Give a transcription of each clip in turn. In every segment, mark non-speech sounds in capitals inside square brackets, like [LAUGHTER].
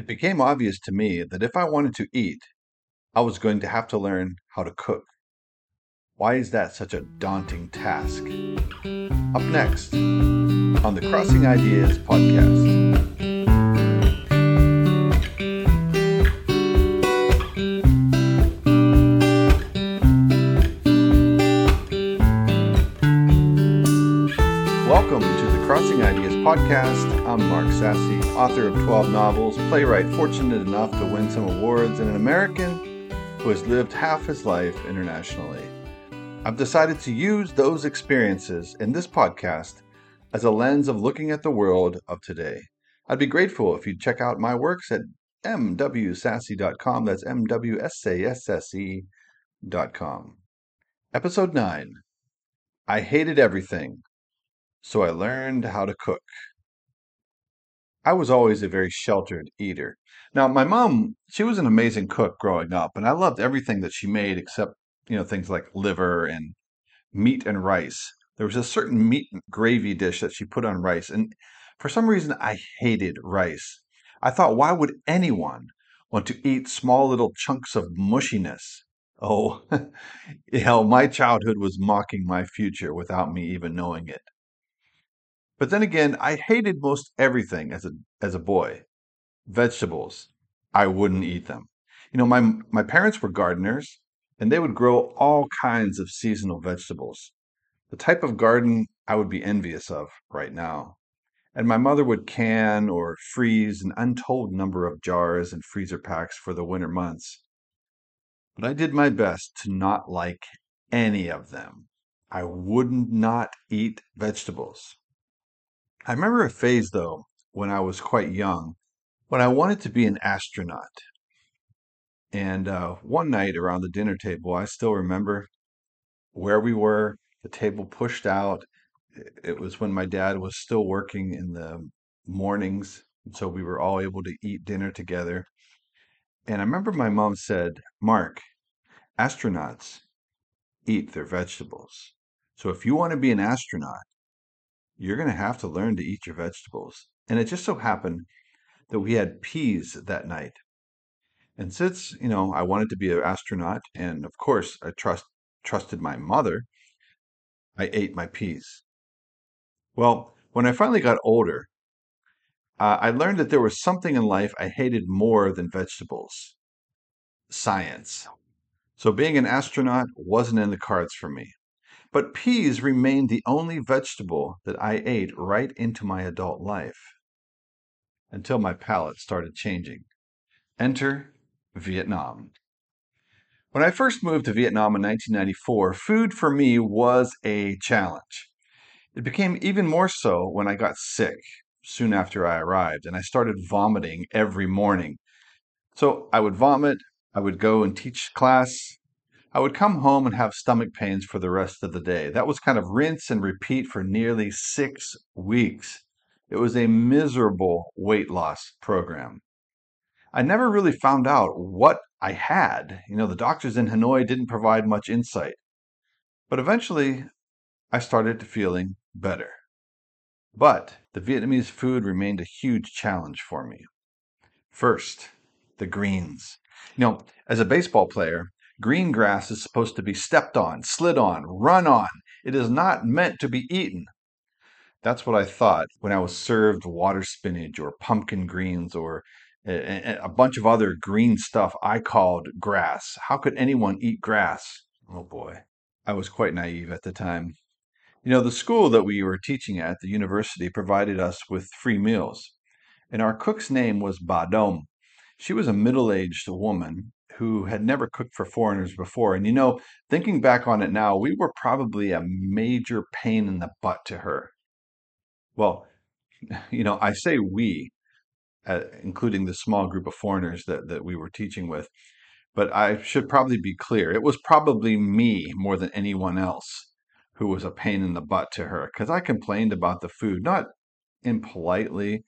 It became obvious to me that if I wanted to eat, I was going to have to learn how to cook. Why is that such a daunting task? Up next on the Crossing Ideas podcast. To Crossing Ideas podcast. I'm Mark Sasse, author of 12 novels, playwright fortunate enough to win some awards, and an American who has lived half his life internationally. I've decided to use those experiences in this podcast as a lens of looking at the world of today. I'd be grateful if you'd check out my works at mwsasse.com. That's M-W-S-A-S-S-E.com. Episode 9 I Hated Everything so I learned how to cook. I was always a very sheltered eater. Now, my mom, she was an amazing cook growing up, and I loved everything that she made except, you know, things like liver and meat and rice. There was a certain meat gravy dish that she put on rice, and for some reason I hated rice. I thought, why would anyone want to eat small little chunks of mushiness? Oh, [LAUGHS] hell, my childhood was mocking my future without me even knowing it. But then again, I hated most everything as a as a boy. Vegetables, I wouldn't eat them. You know, my my parents were gardeners, and they would grow all kinds of seasonal vegetables. The type of garden I would be envious of right now. And my mother would can or freeze an untold number of jars and freezer packs for the winter months. But I did my best to not like any of them. I would not eat vegetables. I remember a phase, though, when I was quite young, when I wanted to be an astronaut. And uh, one night around the dinner table, I still remember where we were, the table pushed out. It was when my dad was still working in the mornings. So we were all able to eat dinner together. And I remember my mom said, Mark, astronauts eat their vegetables. So if you want to be an astronaut, you're going to have to learn to eat your vegetables. And it just so happened that we had peas that night. And since, you know, I wanted to be an astronaut, and of course I trust trusted my mother, I ate my peas. Well, when I finally got older, uh, I learned that there was something in life I hated more than vegetables science. So being an astronaut wasn't in the cards for me. But peas remained the only vegetable that I ate right into my adult life until my palate started changing. Enter Vietnam. When I first moved to Vietnam in 1994, food for me was a challenge. It became even more so when I got sick soon after I arrived and I started vomiting every morning. So I would vomit, I would go and teach class, I would come home and have stomach pains for the rest of the day. That was kind of rinse and repeat for nearly six weeks. It was a miserable weight loss program. I never really found out what I had. You know, the doctors in Hanoi didn't provide much insight. But eventually, I started feeling better. But the Vietnamese food remained a huge challenge for me. First, the greens. You know, as a baseball player, Green grass is supposed to be stepped on, slid on, run on. It is not meant to be eaten. That's what I thought when I was served water spinach or pumpkin greens or a, bunch of other green stuff I called grass. How could anyone eat grass? Oh boy. I was quite naive at the time. You know, the school that we were teaching at, the university, provided us with free meals. And our cook's name was Badom. She was a middle aged woman who had never cooked for foreigners before. And you know, thinking back on it now, we were probably a major pain in the butt to her. Well, [LAUGHS] you know, I say we, uh, including the small group of foreigners that, that we were teaching with, but I should probably be clear. It was probably me more than anyone else who was a pain in the butt to her because I complained about the food, not impolitely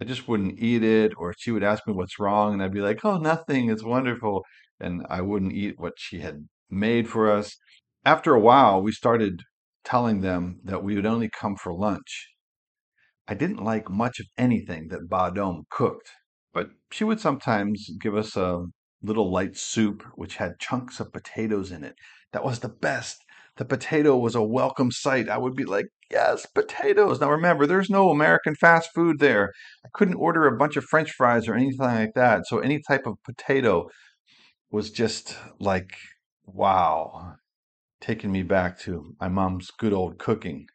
I just wouldn't eat it, or she would ask me what's wrong, and I'd be like, "Oh, nothing. It's wonderful," and I wouldn't eat what she had made for us. After a while, we started telling them that we would only come for lunch. I didn't like much of anything that Ba Dom cooked, But she would sometimes give us a little light soup which had chunks of potatoes in it. That was the best. The potato was a welcome sight. I would be like, yes, potatoes. Now remember, there's no American fast food there. I couldn't order a bunch of French fries or anything like that. So any type of potato was just like, wow, taking me back to my mom's good old cooking.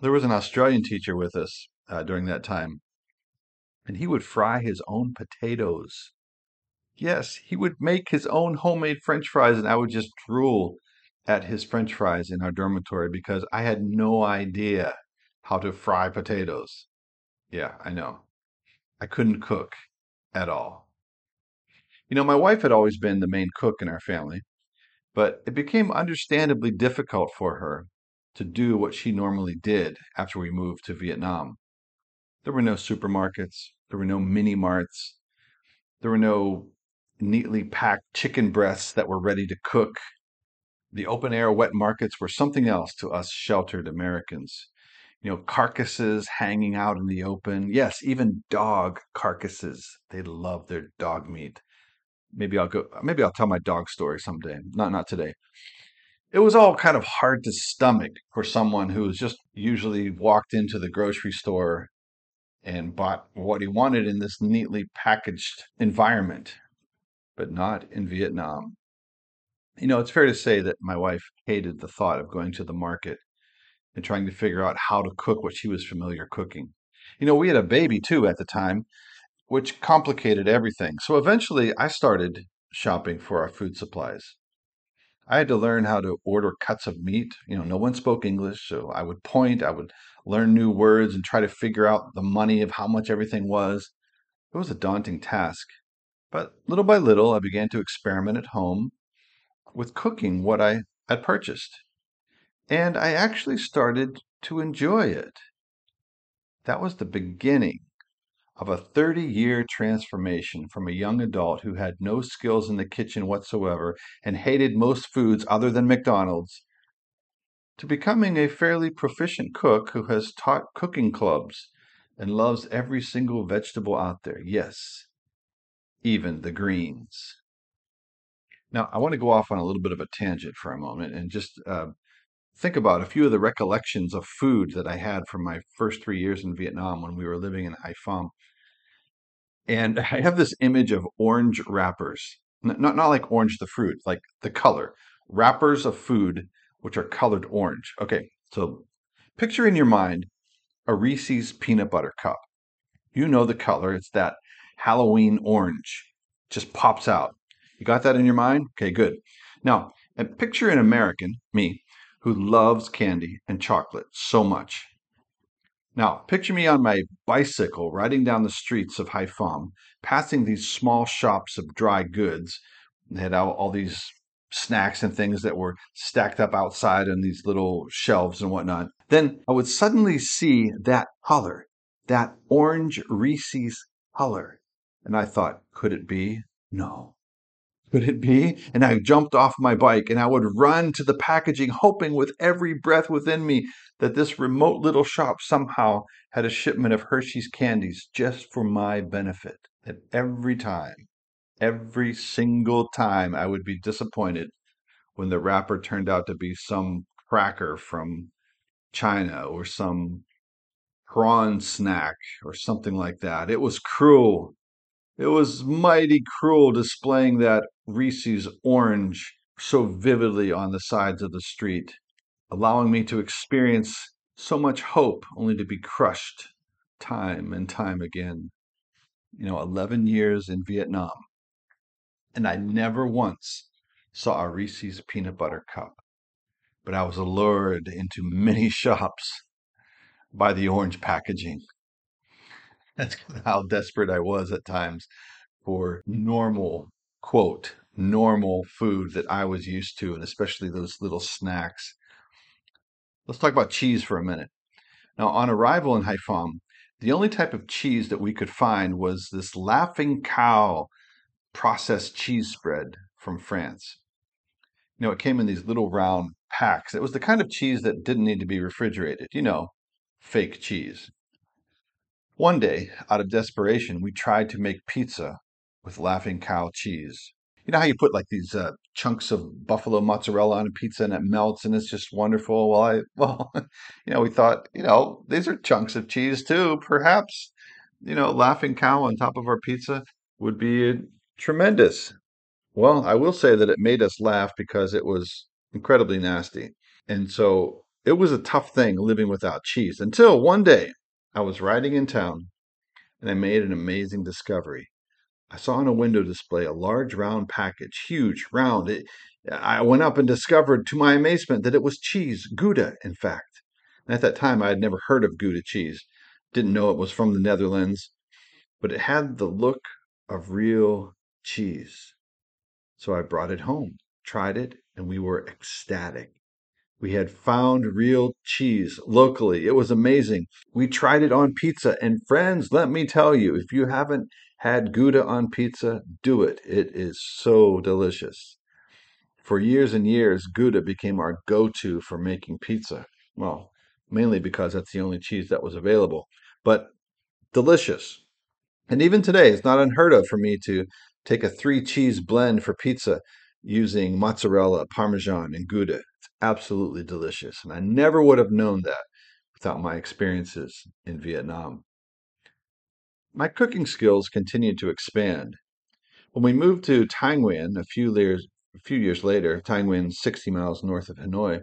There was an Australian teacher with us uh, during that time, and he would fry his own potatoes. Yes, he would make his own homemade French fries, and I would just drool at his French fries in our dormitory because I had no idea how to fry potatoes. Yeah, I know. I couldn't cook at all. You know, my wife had always been the main cook in our family, but it became understandably difficult for her to do what she normally did after we moved to Vietnam. There were no supermarkets, there were no mini marts, there were no neatly packed chicken breasts that were ready to cook. The open air wet markets were something else to us sheltered Americans. You know, carcasses hanging out in the open. Yes, even dog carcasses. They love their dog meat. Maybe I'll go maybe I'll tell my dog story someday. Not not today. It was all kind of hard to stomach for someone who was just usually walked into the grocery store and bought what he wanted in this neatly packaged environment, but not in Vietnam. You know, it's fair to say that my wife hated the thought of going to the market and trying to figure out how to cook what she was familiar cooking. You know, we had a baby too at the time, which complicated everything. So eventually I started shopping for our food supplies. I had to learn how to order cuts of meat. You know, no one spoke English, so I would point, I would learn new words and try to figure out the money of how much everything was. It was a daunting task. But little by little, I began to experiment at home with cooking what I had purchased. And I actually started to enjoy it. That was the beginning of a 30 year transformation from a young adult who had no skills in the kitchen whatsoever and hated most foods other than McDonald's to becoming a fairly proficient cook who has taught cooking clubs and loves every single vegetable out there. Yes, even the greens. Now, I want to go off on a little bit of a tangent for a moment and just uh, think about a few of the recollections of food that I had from my first three years in Vietnam when we were living in Haiphong. And [LAUGHS] I have this image of orange wrappers, not, not, not like orange the fruit, like the color, wrappers of food which are colored orange. Okay, so picture in your mind a Reese's peanut butter cup. You know the color, it's that Halloween orange, just pops out. You got that in your mind? Okay, good. Now, uh, picture an American, me, who loves candy and chocolate so much. Now, picture me on my bicycle riding down the streets of Haiphong, passing these small shops of dry goods. They had all, all these snacks and things that were stacked up outside on these little shelves and whatnot. Then I would suddenly see that color, that orange Reese's color. And I thought, could it be? No. Could it be? And I jumped off my bike and I would run to the packaging, hoping with every breath within me that this remote little shop somehow had a shipment of Hershey's candies just for my benefit. And every time Every single time I would be disappointed when the wrapper turned out to be some cracker from China or some prawn snack or something like that. It was cruel. It was mighty cruel displaying that Reese's orange so vividly on the sides of the street, allowing me to experience so much hope only to be crushed time and time again. You know, 11 years in Vietnam and I never once saw a Reese's peanut butter cup. But I was allured into many [LAUGHS] shops by the orange packaging. That's [LAUGHS] how desperate I was at times for normal, quote, normal food that I was used to, and especially those little snacks. Let's talk about cheese for a minute. Now, on arrival in Haiphong, the only type of cheese that we could find was this laughing cow processed cheese spread from France. You know, it came in these little round packs. It was the kind of cheese that didn't need to be refrigerated, you know, fake cheese. One day, out of desperation, we tried to make pizza with laughing cow cheese. You know how you put like these uh, chunks of buffalo mozzarella on a pizza and it melts and it's just wonderful? Well, I, [LAUGHS] well, you know, we thought, you know, these are chunks of cheese too. Perhaps, you know, laughing cow on top of our pizza would be tremendous. Well, I will say that it made us laugh because it was incredibly nasty. And so it was a tough thing living without cheese until one day I was riding in town and I made an amazing discovery. I saw on a window display a large round package, huge, round. It, I went up and discovered to my amazement that it was cheese, Gouda, in fact. And at that time, I had never heard of Gouda cheese, didn't know it was from the Netherlands, but it had the look of real cheese. So I brought it home, tried it, and we were ecstatic. We had found real cheese locally. It was amazing. We tried it on pizza, and friends, let me tell you, if you haven't had Gouda on pizza, do it. It is so delicious. For years and years, Gouda became our go to for making pizza. Well, mainly because that's the only cheese that was available, but delicious. And even today, it's not unheard of for me to take a three cheese blend for pizza using mozzarella, parmesan, and Gouda. It's absolutely delicious. And I never would have known that without my experiences in Vietnam. My cooking skills continued to expand. When we moved to Nguyen a few years, a few years later, Nguyen, 60 miles north of Hanoi,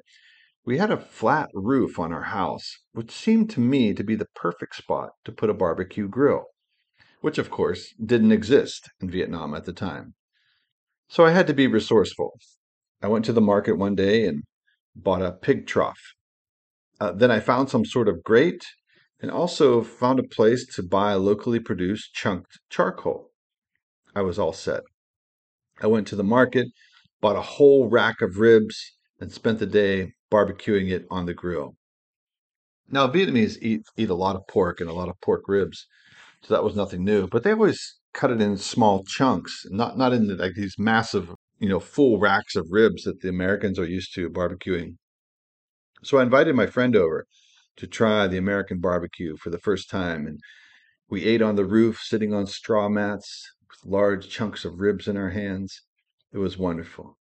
we had a flat roof on our house, which seemed to me to be the perfect spot to put a barbecue grill, which of course didn't exist in Vietnam at the time. So I had to be resourceful. I went to the market one day and bought a pig trough. Uh, then I found some sort of grate and also found a place to buy locally produced chunked charcoal. I was all set. I went to the market, bought a whole rack of ribs, and spent the day barbecuing it on the grill. Now, Vietnamese eat, eat a lot of pork and a lot of pork ribs, so that was nothing new, but they always cut it in small chunks, not, not in like these massive, you know, full racks of ribs that the Americans are used to barbecuing. So I invited my friend over to try the American barbecue for the first time, and we ate on the roof, sitting on straw mats with large chunks of ribs in our hands. It was wonderful,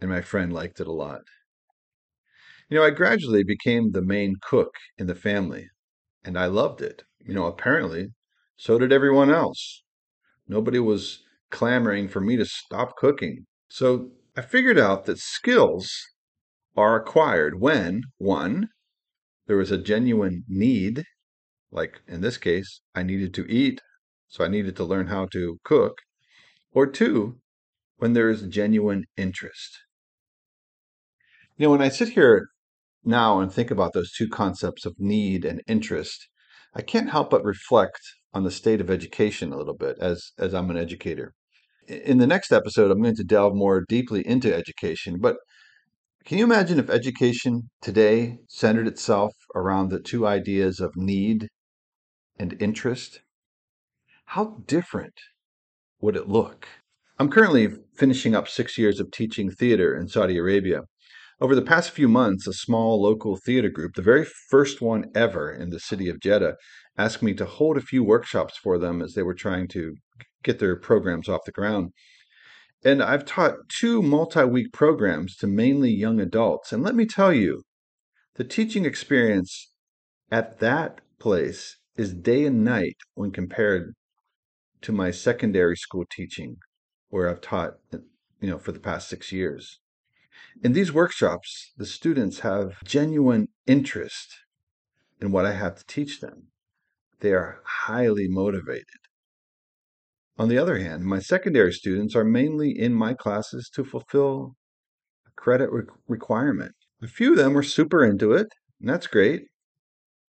and my friend liked it a lot. You know, I gradually became the main cook in the family, and I loved it. You know, apparently, so did everyone else. Nobody was clamoring for me to stop cooking. So I figured out that skills are acquired when, one, there is a genuine need, like in this case, I needed to eat, so I needed to learn how to cook, or two, when there is a genuine interest. You know, when I sit here now and think about those two concepts of need and interest, I can't help but reflect on the state of education a little bit as as I'm an educator. In the next episode, I'm going to delve more deeply into education, but can you imagine if education today centered itself around the two ideas of need and interest? How different would it look? I'm currently finishing up six years of teaching theater in Saudi Arabia, over the past few months, a small local theater group, the very first one ever in the city of Jeddah, asked me to hold a few workshops for them as they were trying to get their programs off the ground. And I've taught two multi week programs to mainly young adults. And let me tell you, the teaching experience at that place is day and night when compared to my secondary school teaching, where I've taught, you know, for the past six years. In these workshops, the students have genuine interest in what I have to teach them. They are highly motivated. On the other hand, my secondary students are mainly in my classes to fulfill a credit re- requirement. A few of them are super into it, and that's great.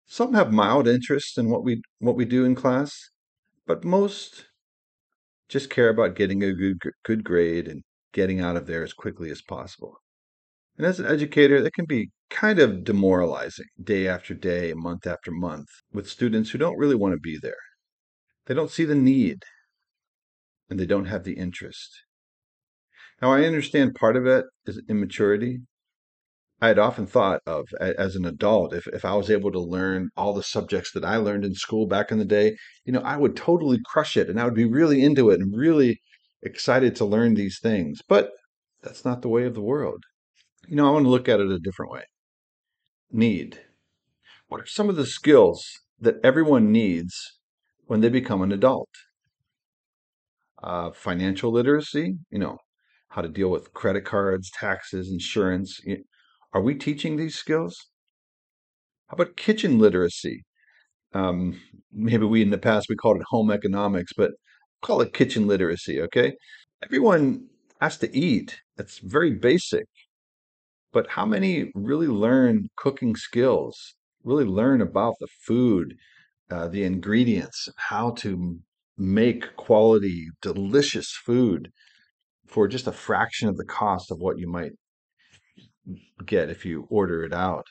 Some have mild interest in what we what we do in class, but most just care about getting a good good grade and getting out of there as quickly as possible. And as an educator, that can be kind of demoralizing day after day, month after month, with students who don't really want to be there. They don't see the need and they don't have the interest. Now, I understand part of it is immaturity, I had often thought of as an adult, if, if I was able to learn all the subjects that I learned in school back in the day, you know, I would totally crush it and I would be really into it and really excited to learn these things. But that's not the way of the world. You know, I want to look at it a different way. Need. What are some of the skills that everyone needs when they become an adult? Uh, financial literacy, you know, how to deal with credit cards, taxes, insurance. Are we teaching these skills? How about kitchen literacy? Um, maybe we in the past we called it home economics, but call it kitchen literacy, okay? Everyone has to eat. It's very basic. But how many really learn cooking skills, really learn about the food, uh, the ingredients, how to make quality, delicious food for just a fraction of the cost of what you might get if you order it out?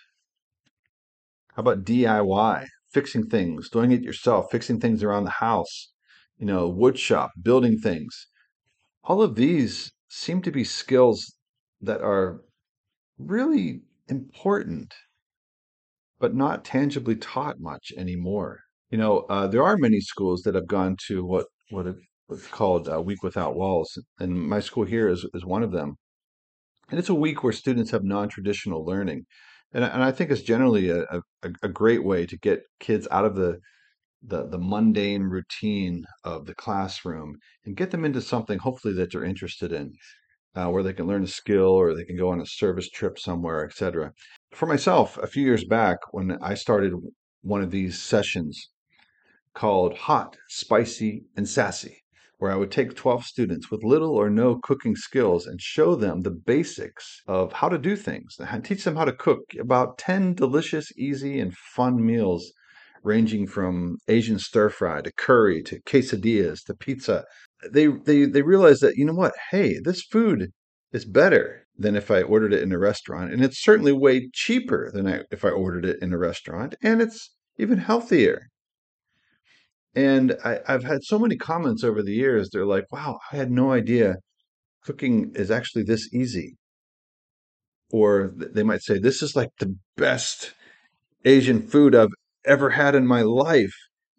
How about DIY, fixing things, doing it yourself, fixing things around the house, you know, wood shop, building things? All of these seem to be skills that are really important, but not tangibly taught much anymore. You know, uh, there are many schools that have gone to what what it, what's called a week without walls, and my school here is is one of them. And it's a week where students have non-traditional learning, and and I think it's generally a, a a a great way to get kids out of the the the mundane routine of the classroom and get them into something hopefully that they're interested in uh, where they can learn a skill or they can go on a service trip somewhere, etc. For myself, a few years back, when I started one of these sessions called Hot, Spicy, and Sassy, where I would take 12 students with little or no cooking skills and show them the basics of how to do things and teach them how to cook about 10 delicious, easy, and fun meals ranging from Asian stir fry to curry to quesadillas to pizza. They they they realized that you know what? Hey, this food is better than if I ordered it in a restaurant, and it's certainly way cheaper than I, if I ordered it in a restaurant, and it's even healthier. And I, I've had so many comments over the years. They're like, "Wow, I had no idea cooking is actually this easy." Or th- they might say, "This is like the best Asian food I've ever had in my life,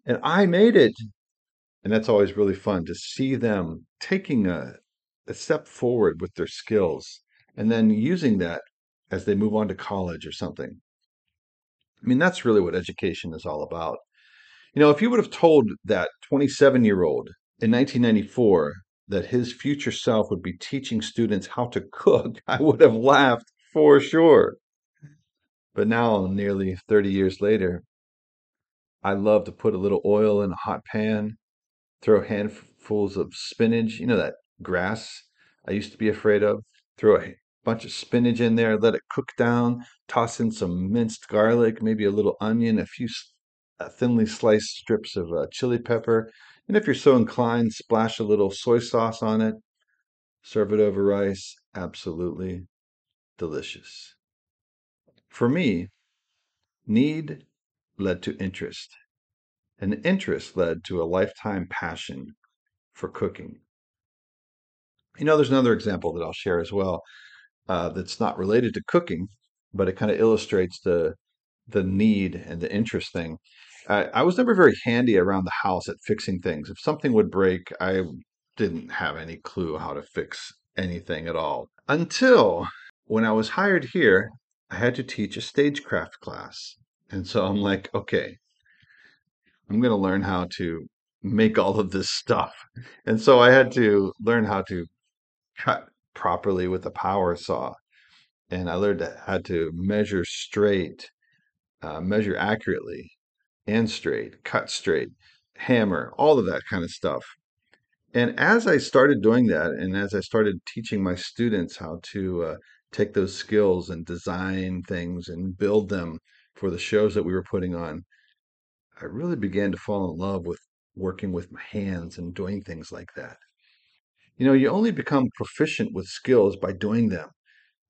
and I made it." And that's always really fun to see them taking a, a step forward with their skills and then using that as they move on to college or something. I mean, that's really what education is all about. You know, if you would have told that 27 year old in 1994 that his future self would be teaching students how to cook, [LAUGHS] I would have laughed for sure. But now, nearly 30 years later, I love to put a little oil in a hot pan throw handfuls of spinach, you know, that grass I used to be afraid of. Throw a bunch of spinach in there, let it cook down, toss in some minced garlic, maybe a little onion, a few thinly sliced strips of uh, chili pepper, and if you're so inclined, splash a little soy sauce on it, serve it over rice. Absolutely delicious. For me, need led to interest, and interest led to a lifetime passion for cooking. You know, there's another example that I'll share as well uh, that's not related to cooking, but it kind of illustrates the the need and the interest thing. I, I was never very handy around the house at fixing things. If something would break, I didn't have any clue how to fix anything at all. Until when I was hired here, I had to teach a stagecraft class. And so I'm like, okay, I'm going to learn how to make all of this stuff. And so I had to learn how to cut properly with a power saw. And I learned how to measure straight, uh, measure accurately and straight, cut straight, hammer, all of that kind of stuff. And as I started doing that, and as I started teaching my students how to uh, take those skills and design things and build them for the shows that we were putting on, I really began to fall in love with working with my hands and doing things like that. You know, you only become proficient with skills by doing them.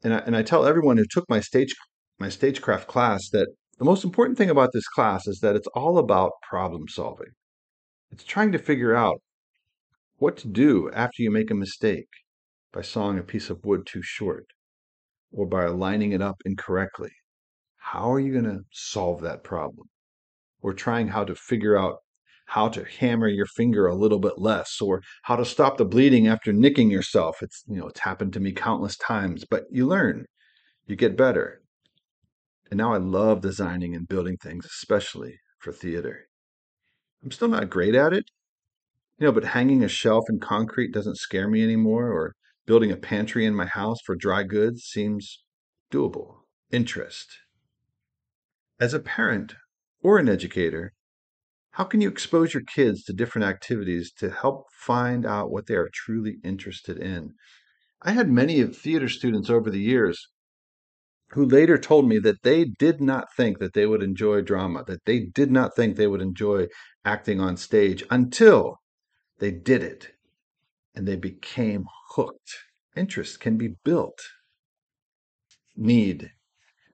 And I, and I tell everyone who took my stage my stagecraft class that the most important thing about this class is that it's all about problem solving. It's trying to figure out what to do after you make a mistake by sawing a piece of wood too short. or by lining it up incorrectly. How are you going to solve that problem? Or trying how to figure out how to hammer your finger a little bit less or how to stop the bleeding after nicking yourself. It's, you know, it's happened to me countless times, but you learn, you get better. And now I love designing and building things, especially for theater. I'm still not great at it, you know, but hanging a shelf in concrete doesn't scare me anymore, or building a pantry in my house for dry goods seems doable. Interest. As a parent or an educator, how can you expose your kids to different activities to help find out what they are truly interested in? I had many of theater students over the years who later told me that they did not think that they would enjoy drama, that they did not think they would enjoy acting on stage until they did it and they became hooked. Interest can be built. Need.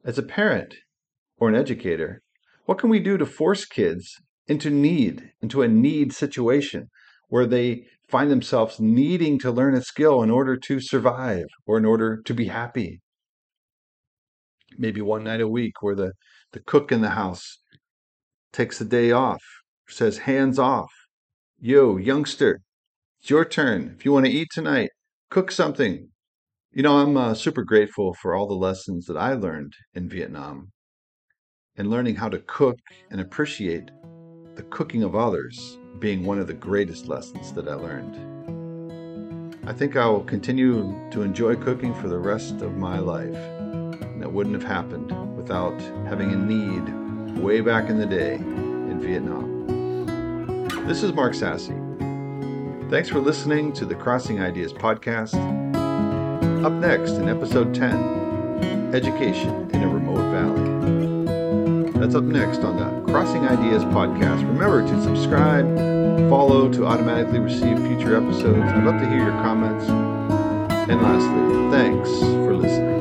As a parent or an educator, what can we do to force kids into need, into a need situation where they find themselves needing to learn a skill in order to survive or in order to be happy. Maybe one night a week where the, the cook in the house takes the day off, says, hands off. Yo, youngster, it's your turn. If you want to eat tonight, cook something. You know, I'm uh, super grateful for all the lessons that I learned in Vietnam and learning how to cook and appreciate the cooking of others being one of the greatest lessons that I learned. I think I will continue to enjoy cooking for the rest of my life. That wouldn't have happened without having a need way back in the day in Vietnam. This is Mark Sasse. Thanks for listening to the Crossing Ideas podcast. Up next in episode 10 Education in a Remote Valley. That's up next on the Crossing Ideas podcast. Remember to subscribe, follow to automatically receive future episodes. I'd love to hear your comments. And lastly, thanks for listening.